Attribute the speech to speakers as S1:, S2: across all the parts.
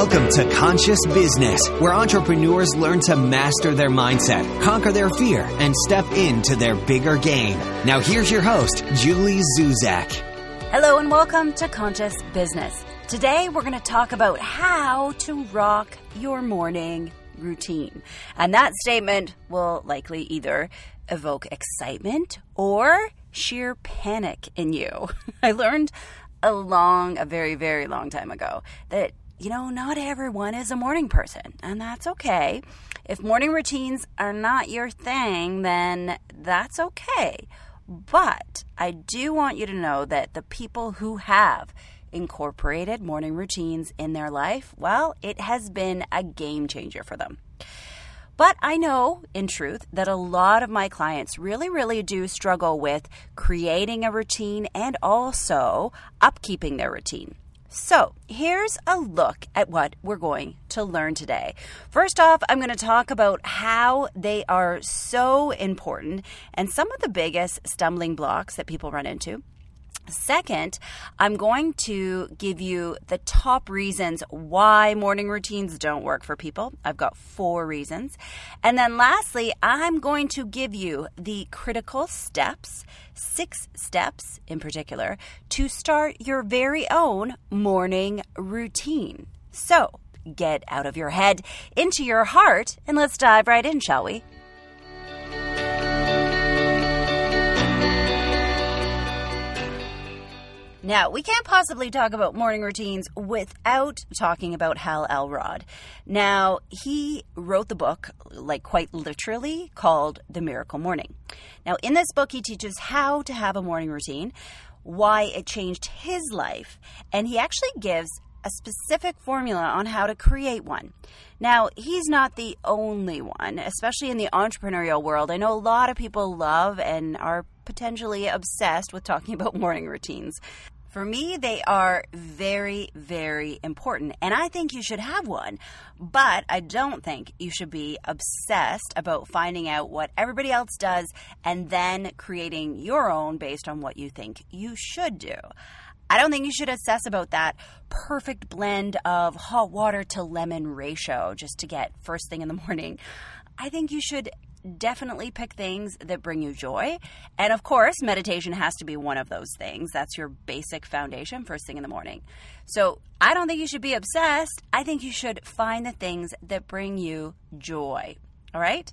S1: Welcome to Conscious Business, where entrepreneurs learn to master their mindset, conquer their fear, and step into their bigger game. Now, here's your host, Julie Zuzak.
S2: Hello, and welcome to Conscious Business. Today, we're going to talk about how to rock your morning routine. And that statement will likely either evoke excitement or sheer panic in you. I learned a long, a very, very long time ago that you know, not everyone is a morning person, and that's okay. If morning routines are not your thing, then that's okay. But I do want you to know that the people who have incorporated morning routines in their life, well, it has been a game changer for them. But I know, in truth, that a lot of my clients really, really do struggle with creating a routine and also upkeeping their routine. So, here's a look at what we're going to learn today. First off, I'm going to talk about how they are so important and some of the biggest stumbling blocks that people run into. Second, I'm going to give you the top reasons why morning routines don't work for people. I've got four reasons. And then lastly, I'm going to give you the critical steps, six steps in particular, to start your very own morning routine. So get out of your head, into your heart, and let's dive right in, shall we? Now, we can't possibly talk about morning routines without talking about Hal Elrod. Now, he wrote the book, like quite literally, called The Miracle Morning. Now, in this book, he teaches how to have a morning routine, why it changed his life, and he actually gives a specific formula on how to create one. Now, he's not the only one, especially in the entrepreneurial world. I know a lot of people love and are potentially obsessed with talking about morning routines. For me, they are very, very important, and I think you should have one. But I don't think you should be obsessed about finding out what everybody else does and then creating your own based on what you think you should do. I don't think you should obsess about that perfect blend of hot water to lemon ratio just to get first thing in the morning. I think you should definitely pick things that bring you joy. And of course, meditation has to be one of those things. That's your basic foundation first thing in the morning. So I don't think you should be obsessed. I think you should find the things that bring you joy. All right?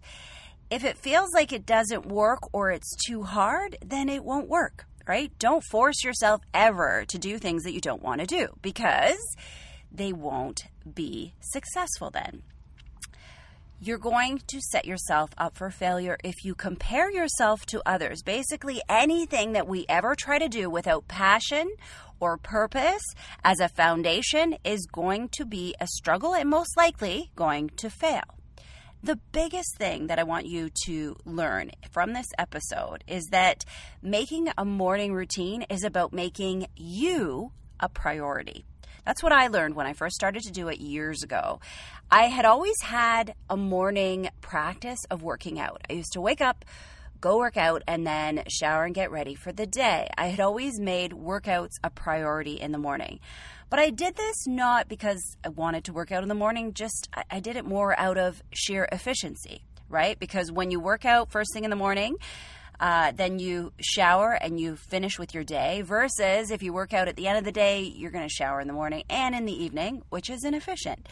S2: If it feels like it doesn't work or it's too hard, then it won't work, right? Don't force yourself ever to do things that you don't want to do because they won't be successful then you're going to set yourself up for failure if you compare yourself to others. Basically, anything that we ever try to do without passion or purpose as a foundation is going to be a struggle and most likely going to fail. The biggest thing that I want you to learn from this episode is that making a morning routine is about making you a priority. That's what I learned when I first started to do it years ago. I had always had a morning practice of working out. I used to wake up, go work out, and then shower and get ready for the day. I had always made workouts a priority in the morning. But I did this not because I wanted to work out in the morning, just I did it more out of sheer efficiency, right? Because when you work out first thing in the morning, uh, then you shower and you finish with your day. Versus if you work out at the end of the day, you're going to shower in the morning and in the evening, which is inefficient.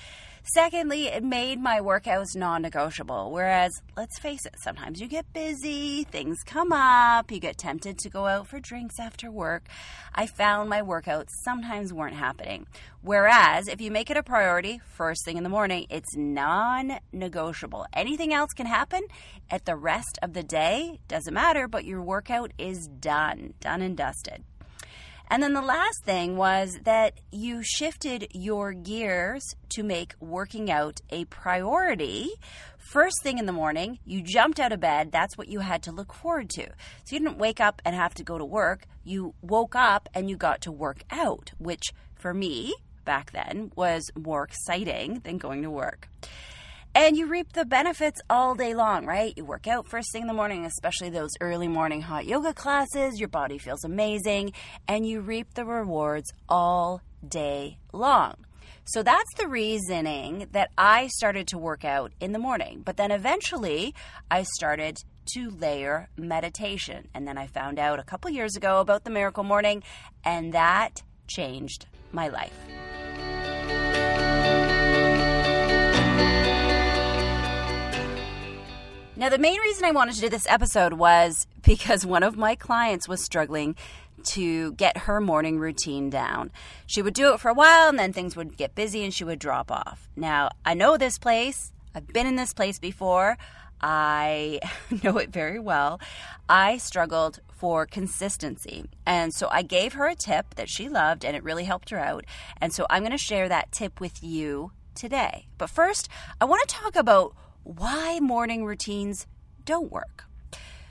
S2: Secondly, it made my workouts non negotiable. Whereas, let's face it, sometimes you get busy, things come up, you get tempted to go out for drinks after work. I found my workouts sometimes weren't happening. Whereas, if you make it a priority first thing in the morning, it's non negotiable. Anything else can happen at the rest of the day, doesn't matter, but your workout is done, done and dusted. And then the last thing was that you shifted your gears to make working out a priority. First thing in the morning, you jumped out of bed. That's what you had to look forward to. So you didn't wake up and have to go to work. You woke up and you got to work out, which for me back then was more exciting than going to work and you reap the benefits all day long, right? You work out first thing in the morning, especially those early morning hot yoga classes. Your body feels amazing, and you reap the rewards all day long. So that's the reasoning that I started to work out in the morning. But then eventually I started to layer meditation. And then I found out a couple years ago about the miracle morning, and that changed my life. The main reason I wanted to do this episode was because one of my clients was struggling to get her morning routine down. She would do it for a while and then things would get busy and she would drop off. Now, I know this place, I've been in this place before. I know it very well. I struggled for consistency. And so I gave her a tip that she loved and it really helped her out. And so I'm going to share that tip with you today. But first, I want to talk about why morning routines don't work.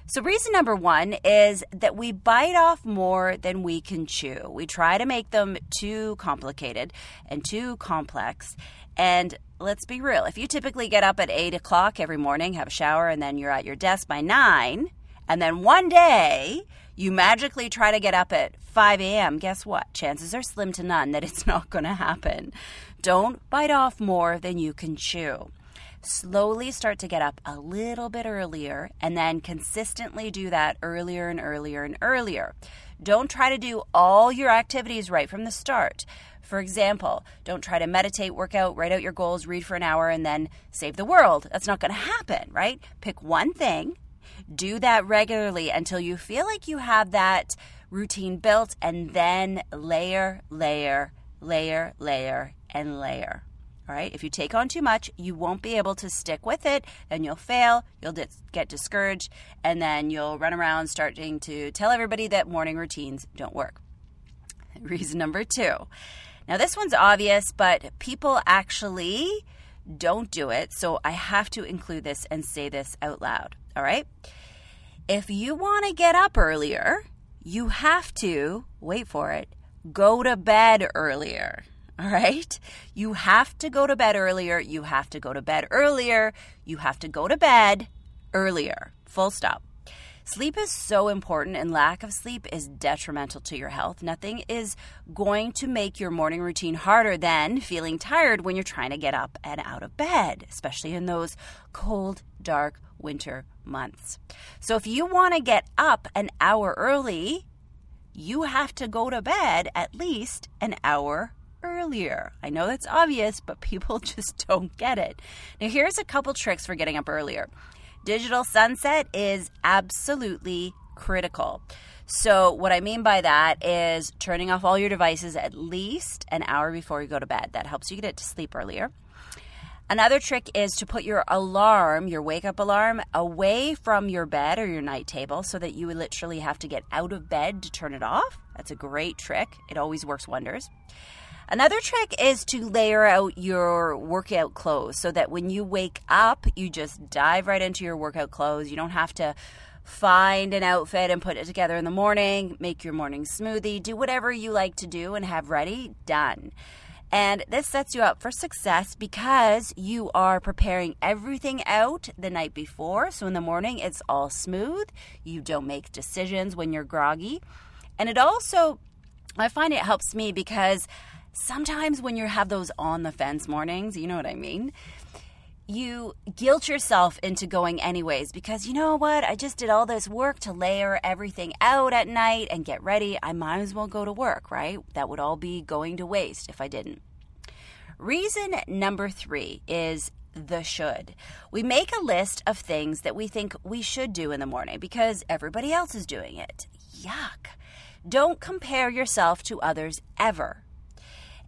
S2: So, reason number one is that we bite off more than we can chew. We try to make them too complicated and too complex. And let's be real if you typically get up at 8 o'clock every morning, have a shower, and then you're at your desk by 9, and then one day you magically try to get up at 5 a.m., guess what? Chances are slim to none that it's not going to happen. Don't bite off more than you can chew slowly start to get up a little bit earlier and then consistently do that earlier and earlier and earlier. Don't try to do all your activities right from the start. For example, don't try to meditate, work out, write out your goals, read for an hour, and then save the world. That's not going to happen, right? Pick one thing, do that regularly until you feel like you have that routine built, and then layer, layer, layer, layer, and layer. All right. If you take on too much, you won't be able to stick with it, and you'll fail. You'll dis- get discouraged, and then you'll run around starting to tell everybody that morning routines don't work. Reason number two. Now, this one's obvious, but people actually don't do it. So I have to include this and say this out loud. All right. If you want to get up earlier, you have to, wait for it, go to bed earlier. All right. You have to go to bed earlier. You have to go to bed earlier. You have to go to bed earlier. Full stop. Sleep is so important, and lack of sleep is detrimental to your health. Nothing is going to make your morning routine harder than feeling tired when you're trying to get up and out of bed, especially in those cold, dark winter months. So, if you want to get up an hour early, you have to go to bed at least an hour earlier. I know that's obvious, but people just don't get it. Now, here's a couple tricks for getting up earlier. Digital sunset is absolutely critical. So, what I mean by that is turning off all your devices at least an hour before you go to bed. That helps you get to sleep earlier. Another trick is to put your alarm, your wake up alarm, away from your bed or your night table so that you literally have to get out of bed to turn it off. That's a great trick, it always works wonders. Another trick is to layer out your workout clothes so that when you wake up, you just dive right into your workout clothes. You don't have to find an outfit and put it together in the morning, make your morning smoothie, do whatever you like to do and have ready, done. And this sets you up for success because you are preparing everything out the night before. So in the morning, it's all smooth. You don't make decisions when you're groggy. And it also, I find it helps me because sometimes when you have those on the fence mornings, you know what I mean? You guilt yourself into going anyways because you know what? I just did all this work to layer everything out at night and get ready. I might as well go to work, right? That would all be going to waste if I didn't. Reason number three is the should. We make a list of things that we think we should do in the morning because everybody else is doing it. Yuck. Don't compare yourself to others ever.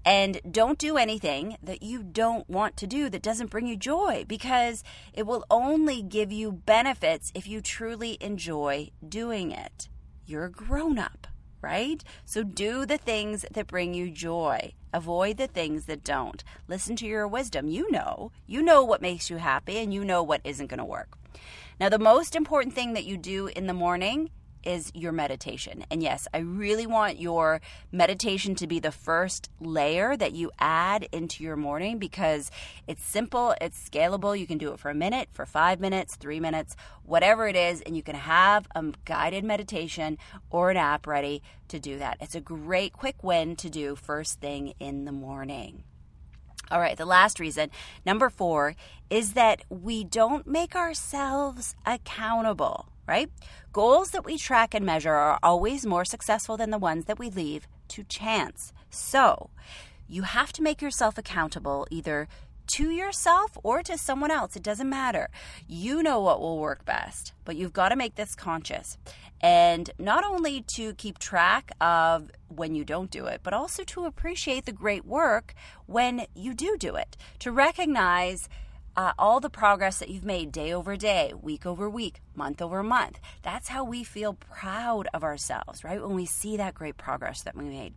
S2: And don't do anything that you don't want to do that doesn't bring you joy because it will only give you benefits if you truly enjoy doing it. You're a grown up, right? So do the things that bring you joy. Avoid the things that don't. Listen to your wisdom. You know. You know what makes you happy and you know what isn't going to work. Now, the most important thing that you do in the morning is your meditation. And yes, I really want your meditation to be the first layer that you add into your morning because it's simple, it's scalable. You can do it for a minute, for five minutes, three minutes, whatever it is, and you can have a guided meditation or an app ready to do that. It's a great quick win to do first thing in the morning. All right, the last reason, number four, is that we don't make ourselves accountable, right? Goals that we track and measure are always more successful than the ones that we leave to chance. So, you have to make yourself accountable either to yourself or to someone else. It doesn't matter. You know what will work best, but you've got to make this conscious. And not only to keep track of when you don't do it, but also to appreciate the great work when you do do it, to recognize. Uh, all the progress that you've made day over day, week over week, month over month. That's how we feel proud of ourselves, right? When we see that great progress that we made.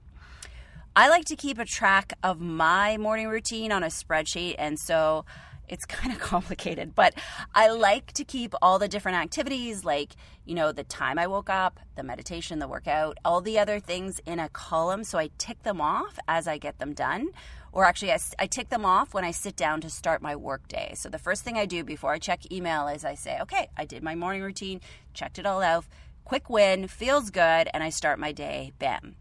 S2: I like to keep a track of my morning routine on a spreadsheet, and so it's kind of complicated, but I like to keep all the different activities like, you know, the time I woke up, the meditation, the workout, all the other things in a column. So I tick them off as I get them done. Or actually, I, I tick them off when I sit down to start my work day. So the first thing I do before I check email is I say, okay, I did my morning routine, checked it all out, quick win, feels good, and I start my day, bam.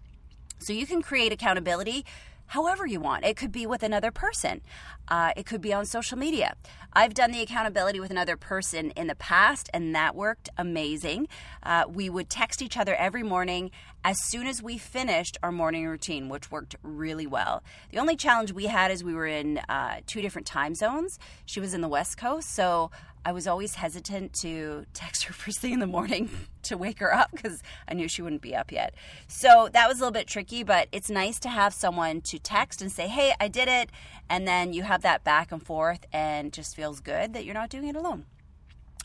S2: So you can create accountability however you want. It could be with another person, uh, it could be on social media. I've done the accountability with another person in the past, and that worked amazing. Uh, we would text each other every morning as soon as we finished our morning routine, which worked really well. The only challenge we had is we were in uh, two different time zones. She was in the West Coast, so I was always hesitant to text her first thing in the morning to wake her up because I knew she wouldn't be up yet. So that was a little bit tricky, but it's nice to have someone to text and say, hey, I did it. And then you have that back and forth and just feels good that you're not doing it alone.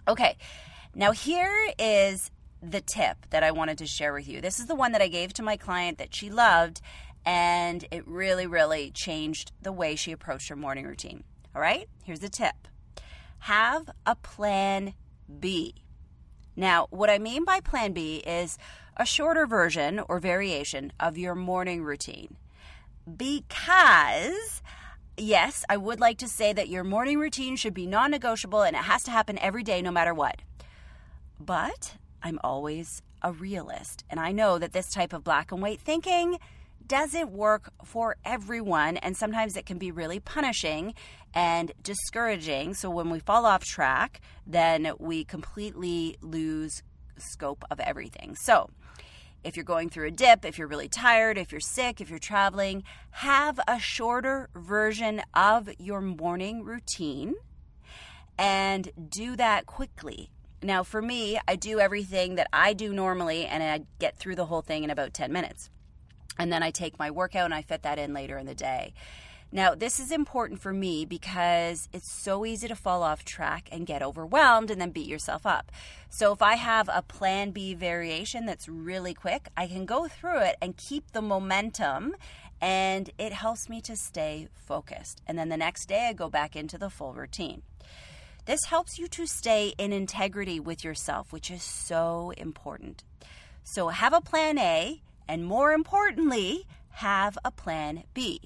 S2: Okay, now here is the tip that I wanted to share with you. This is the one that I gave to my client that she loved, and it really, really changed the way she approached her morning routine. All right, here's the tip have a plan B. Now, what I mean by plan B is a shorter version or variation of your morning routine. Because, yes, I would like to say that your morning routine should be non negotiable and it has to happen every day no matter what. But I'm always a realist, and I know that this type of black and white thinking doesn't work for everyone, and sometimes it can be really punishing and discouraging. So when we fall off track, then we completely lose scope of everything. So, if you're going through a dip, if you're really tired, if you're sick, if you're traveling, have a shorter version of your morning routine and do that quickly. Now, for me, I do everything that I do normally and I get through the whole thing in about 10 minutes. And then I take my workout and I fit that in later in the day. Now, this is important for me because it's so easy to fall off track and get overwhelmed and then beat yourself up. So, if I have a plan B variation that's really quick, I can go through it and keep the momentum, and it helps me to stay focused. And then the next day, I go back into the full routine. This helps you to stay in integrity with yourself, which is so important. So, have a plan A and more importantly, have a plan B.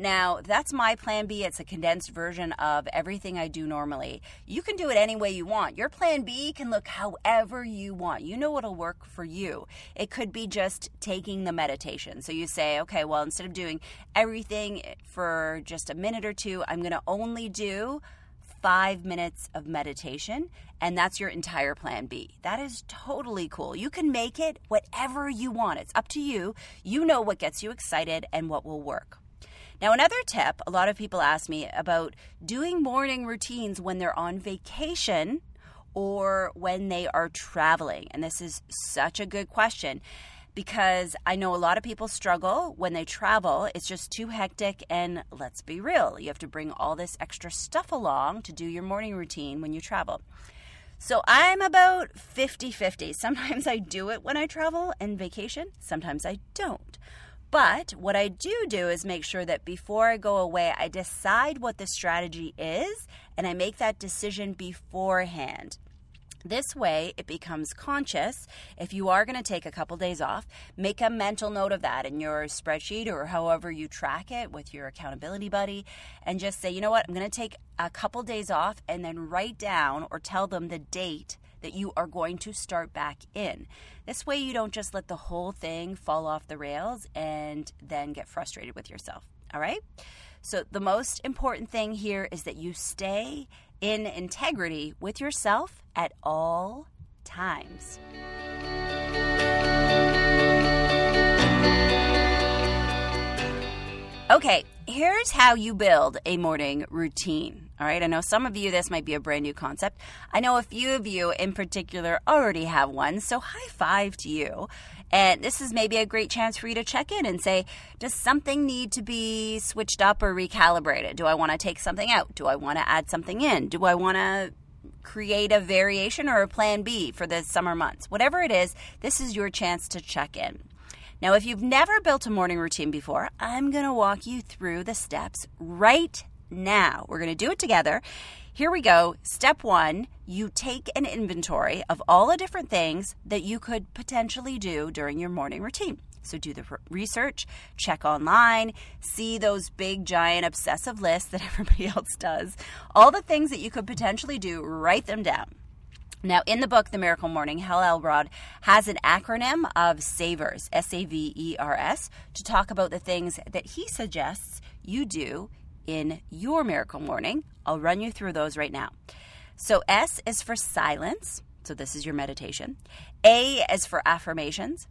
S2: Now, that's my plan B. It's a condensed version of everything I do normally. You can do it any way you want. Your plan B can look however you want. You know what'll work for you. It could be just taking the meditation. So you say, okay, well, instead of doing everything for just a minute or two, I'm going to only do five minutes of meditation, and that's your entire plan B. That is totally cool. You can make it whatever you want. It's up to you. You know what gets you excited and what will work. Now, another tip a lot of people ask me about doing morning routines when they're on vacation or when they are traveling. And this is such a good question because I know a lot of people struggle when they travel. It's just too hectic, and let's be real, you have to bring all this extra stuff along to do your morning routine when you travel. So I'm about 50 50. Sometimes I do it when I travel and vacation, sometimes I don't. But what I do do is make sure that before I go away, I decide what the strategy is and I make that decision beforehand. This way, it becomes conscious. If you are going to take a couple days off, make a mental note of that in your spreadsheet or however you track it with your accountability buddy, and just say, you know what, I'm going to take a couple days off, and then write down or tell them the date that you are going to start back in. This way, you don't just let the whole thing fall off the rails and then get frustrated with yourself. All right? So, the most important thing here is that you stay in integrity with yourself at all times. Okay, here's how you build a morning routine. All right, I know some of you, this might be a brand new concept. I know a few of you in particular already have one, so high five to you. And this is maybe a great chance for you to check in and say, does something need to be switched up or recalibrated? Do I want to take something out? Do I want to add something in? Do I want to create a variation or a plan B for the summer months? Whatever it is, this is your chance to check in. Now, if you've never built a morning routine before, I'm going to walk you through the steps right now. We're going to do it together. Here we go. Step one you take an inventory of all the different things that you could potentially do during your morning routine. So do the research, check online, see those big, giant, obsessive lists that everybody else does. All the things that you could potentially do, write them down. Now, in the book, The Miracle Morning, Hal Elrod has an acronym of SAVERS, S A V E R S, to talk about the things that he suggests you do in your miracle morning. I'll run you through those right now. So, S is for silence. So, this is your meditation. A is for affirmations.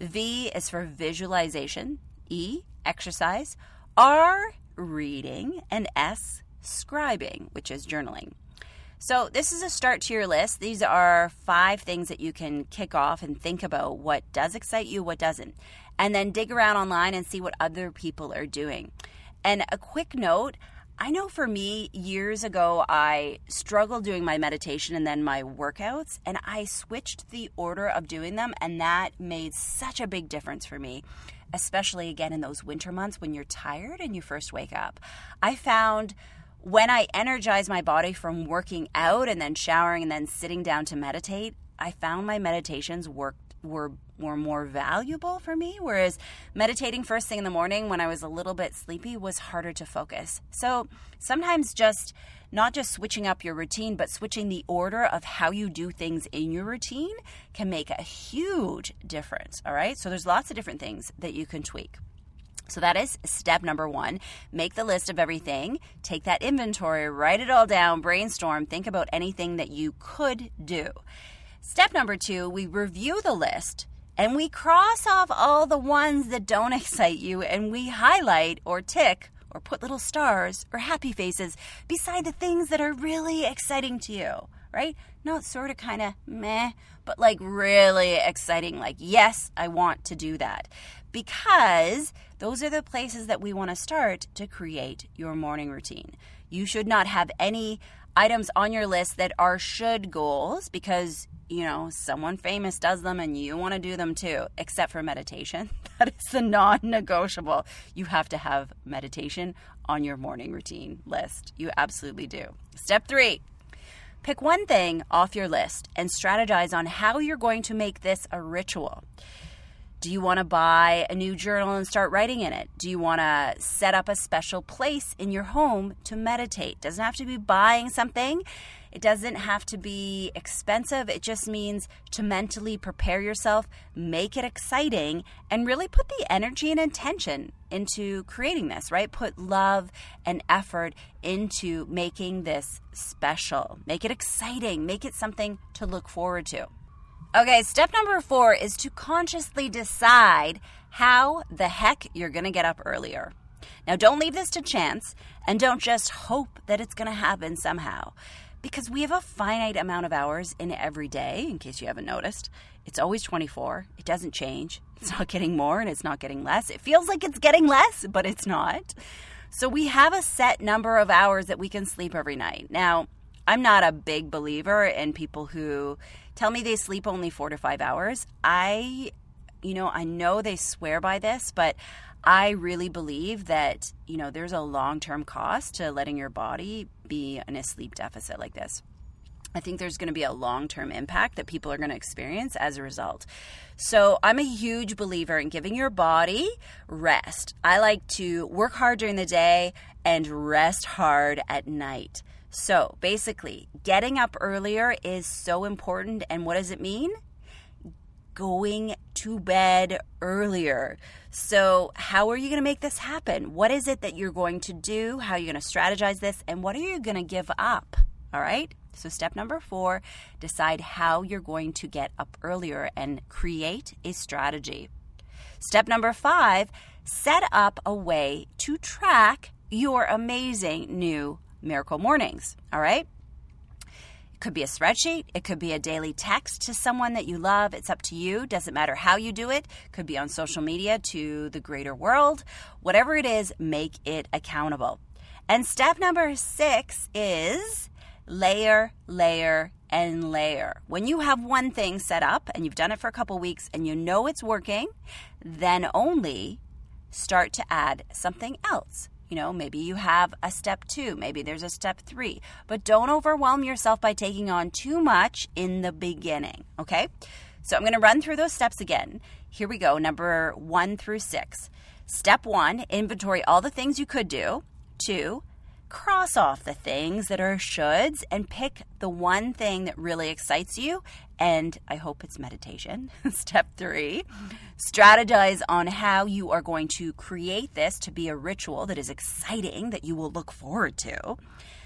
S2: V is for visualization. E, exercise. R, reading. And S, scribing, which is journaling. So, this is a start to your list. These are five things that you can kick off and think about what does excite you, what doesn't. And then dig around online and see what other people are doing. And a quick note I know for me, years ago, I struggled doing my meditation and then my workouts, and I switched the order of doing them, and that made such a big difference for me, especially again in those winter months when you're tired and you first wake up. I found when I energize my body from working out and then showering and then sitting down to meditate, I found my meditations worked were were more valuable for me whereas meditating first thing in the morning when I was a little bit sleepy was harder to focus. So sometimes just not just switching up your routine but switching the order of how you do things in your routine can make a huge difference, all right? So there's lots of different things that you can tweak. So that is step number one. Make the list of everything, take that inventory, write it all down, brainstorm, think about anything that you could do. Step number two, we review the list and we cross off all the ones that don't excite you and we highlight or tick or put little stars or happy faces beside the things that are really exciting to you, right? Not sort of kind of meh, but like really exciting, like, yes, I want to do that. Because those are the places that we want to start to create your morning routine. You should not have any items on your list that are should goals because you know, someone famous does them and you want to do them too, except for meditation. That is the non negotiable. You have to have meditation on your morning routine list. You absolutely do. Step three pick one thing off your list and strategize on how you're going to make this a ritual. Do you want to buy a new journal and start writing in it? Do you want to set up a special place in your home to meditate? Doesn't have to be buying something. It doesn't have to be expensive. It just means to mentally prepare yourself, make it exciting, and really put the energy and intention into creating this, right? Put love and effort into making this special. Make it exciting. Make it something to look forward to. Okay, step number four is to consciously decide how the heck you're going to get up earlier. Now, don't leave this to chance and don't just hope that it's going to happen somehow because we have a finite amount of hours in every day, in case you haven't noticed. It's always 24, it doesn't change. It's not getting more and it's not getting less. It feels like it's getting less, but it's not. So we have a set number of hours that we can sleep every night. Now, I'm not a big believer in people who tell me they sleep only four to five hours. I, you know, I know they swear by this, but I really believe that, you know, there's a long term cost to letting your body be in a sleep deficit like this. I think there's going to be a long term impact that people are going to experience as a result. So, I'm a huge believer in giving your body rest. I like to work hard during the day and rest hard at night. So basically, getting up earlier is so important. And what does it mean? Going to bed earlier. So, how are you going to make this happen? What is it that you're going to do? How are you going to strategize this? And what are you going to give up? All right. So, step number four decide how you're going to get up earlier and create a strategy. Step number five set up a way to track your amazing new miracle mornings. All right. It could be a spreadsheet. It could be a daily text to someone that you love. It's up to you. Doesn't matter how you do it. Could be on social media to the greater world. Whatever it is, make it accountable. And step number six is layer, layer, and layer. When you have one thing set up and you've done it for a couple weeks and you know it's working, then only start to add something else. You know, maybe you have a step two, maybe there's a step three, but don't overwhelm yourself by taking on too much in the beginning, okay? So I'm gonna run through those steps again. Here we go, number one through six. Step one, inventory all the things you could do. Two, cross off the things that are shoulds and pick the one thing that really excites you. And I hope it's meditation. Step three, strategize on how you are going to create this to be a ritual that is exciting, that you will look forward to.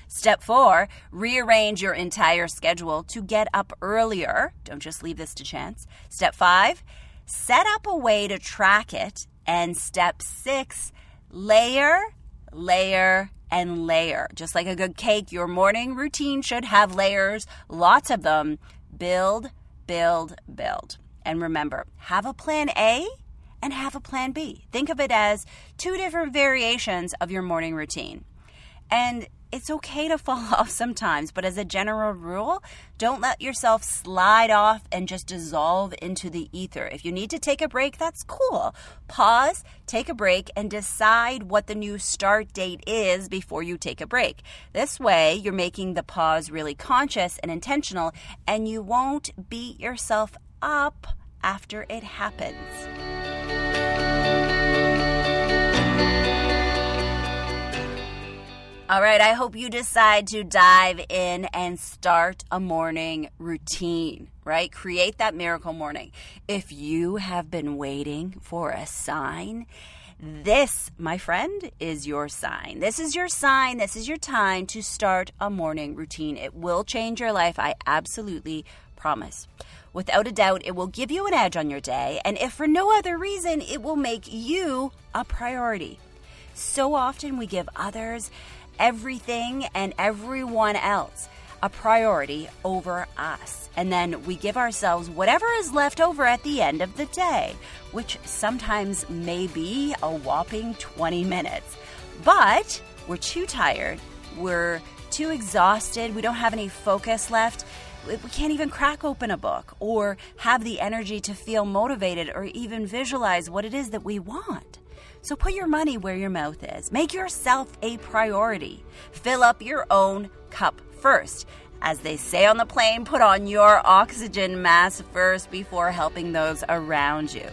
S2: Step four, rearrange your entire schedule to get up earlier. Don't just leave this to chance. Step five, set up a way to track it. And step six, layer, layer, and layer. Just like a good cake, your morning routine should have layers, lots of them. Build, build, build. And remember, have a plan A and have a plan B. Think of it as two different variations of your morning routine. And it's okay to fall off sometimes, but as a general rule, don't let yourself slide off and just dissolve into the ether. If you need to take a break, that's cool. Pause, take a break, and decide what the new start date is before you take a break. This way, you're making the pause really conscious and intentional, and you won't beat yourself up after it happens. All right, I hope you decide to dive in and start a morning routine, right? Create that miracle morning. If you have been waiting for a sign, this, my friend, is your sign. This is your sign. This is your time to start a morning routine. It will change your life. I absolutely promise. Without a doubt, it will give you an edge on your day. And if for no other reason, it will make you a priority. So often we give others everything and everyone else a priority over us. And then we give ourselves whatever is left over at the end of the day, which sometimes may be a whopping 20 minutes. But we're too tired, we're too exhausted, we don't have any focus left. We can't even crack open a book or have the energy to feel motivated or even visualize what it is that we want. So put your money where your mouth is. Make yourself a priority. Fill up your own cup first. As they say on the plane, put on your oxygen mask first before helping those around you.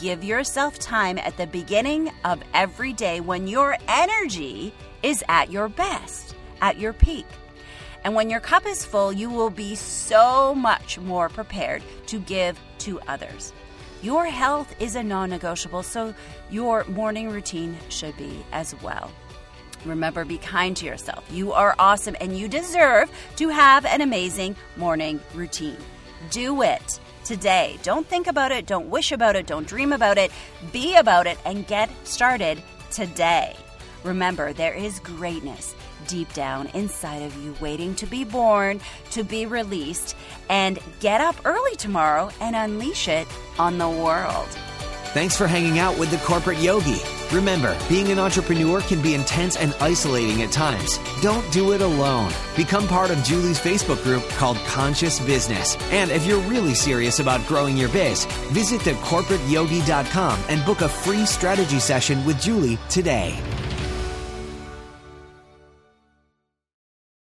S2: Give yourself time at the beginning of every day when your energy is at your best, at your peak. And when your cup is full, you will be so much more prepared to give to others. Your health is a non negotiable, so your morning routine should be as well. Remember, be kind to yourself. You are awesome and you deserve to have an amazing morning routine. Do it today. Don't think about it, don't wish about it, don't dream about it. Be about it and get started today. Remember, there is greatness deep down inside of you waiting to be born, to be released, and get up early tomorrow and unleash it on the world.
S1: Thanks for hanging out with the Corporate Yogi. Remember, being an entrepreneur can be intense and isolating at times. Don't do it alone. Become part of Julie's Facebook group called Conscious Business. And if you're really serious about growing your biz, visit thecorporateyogi.com and book a free strategy session with Julie today.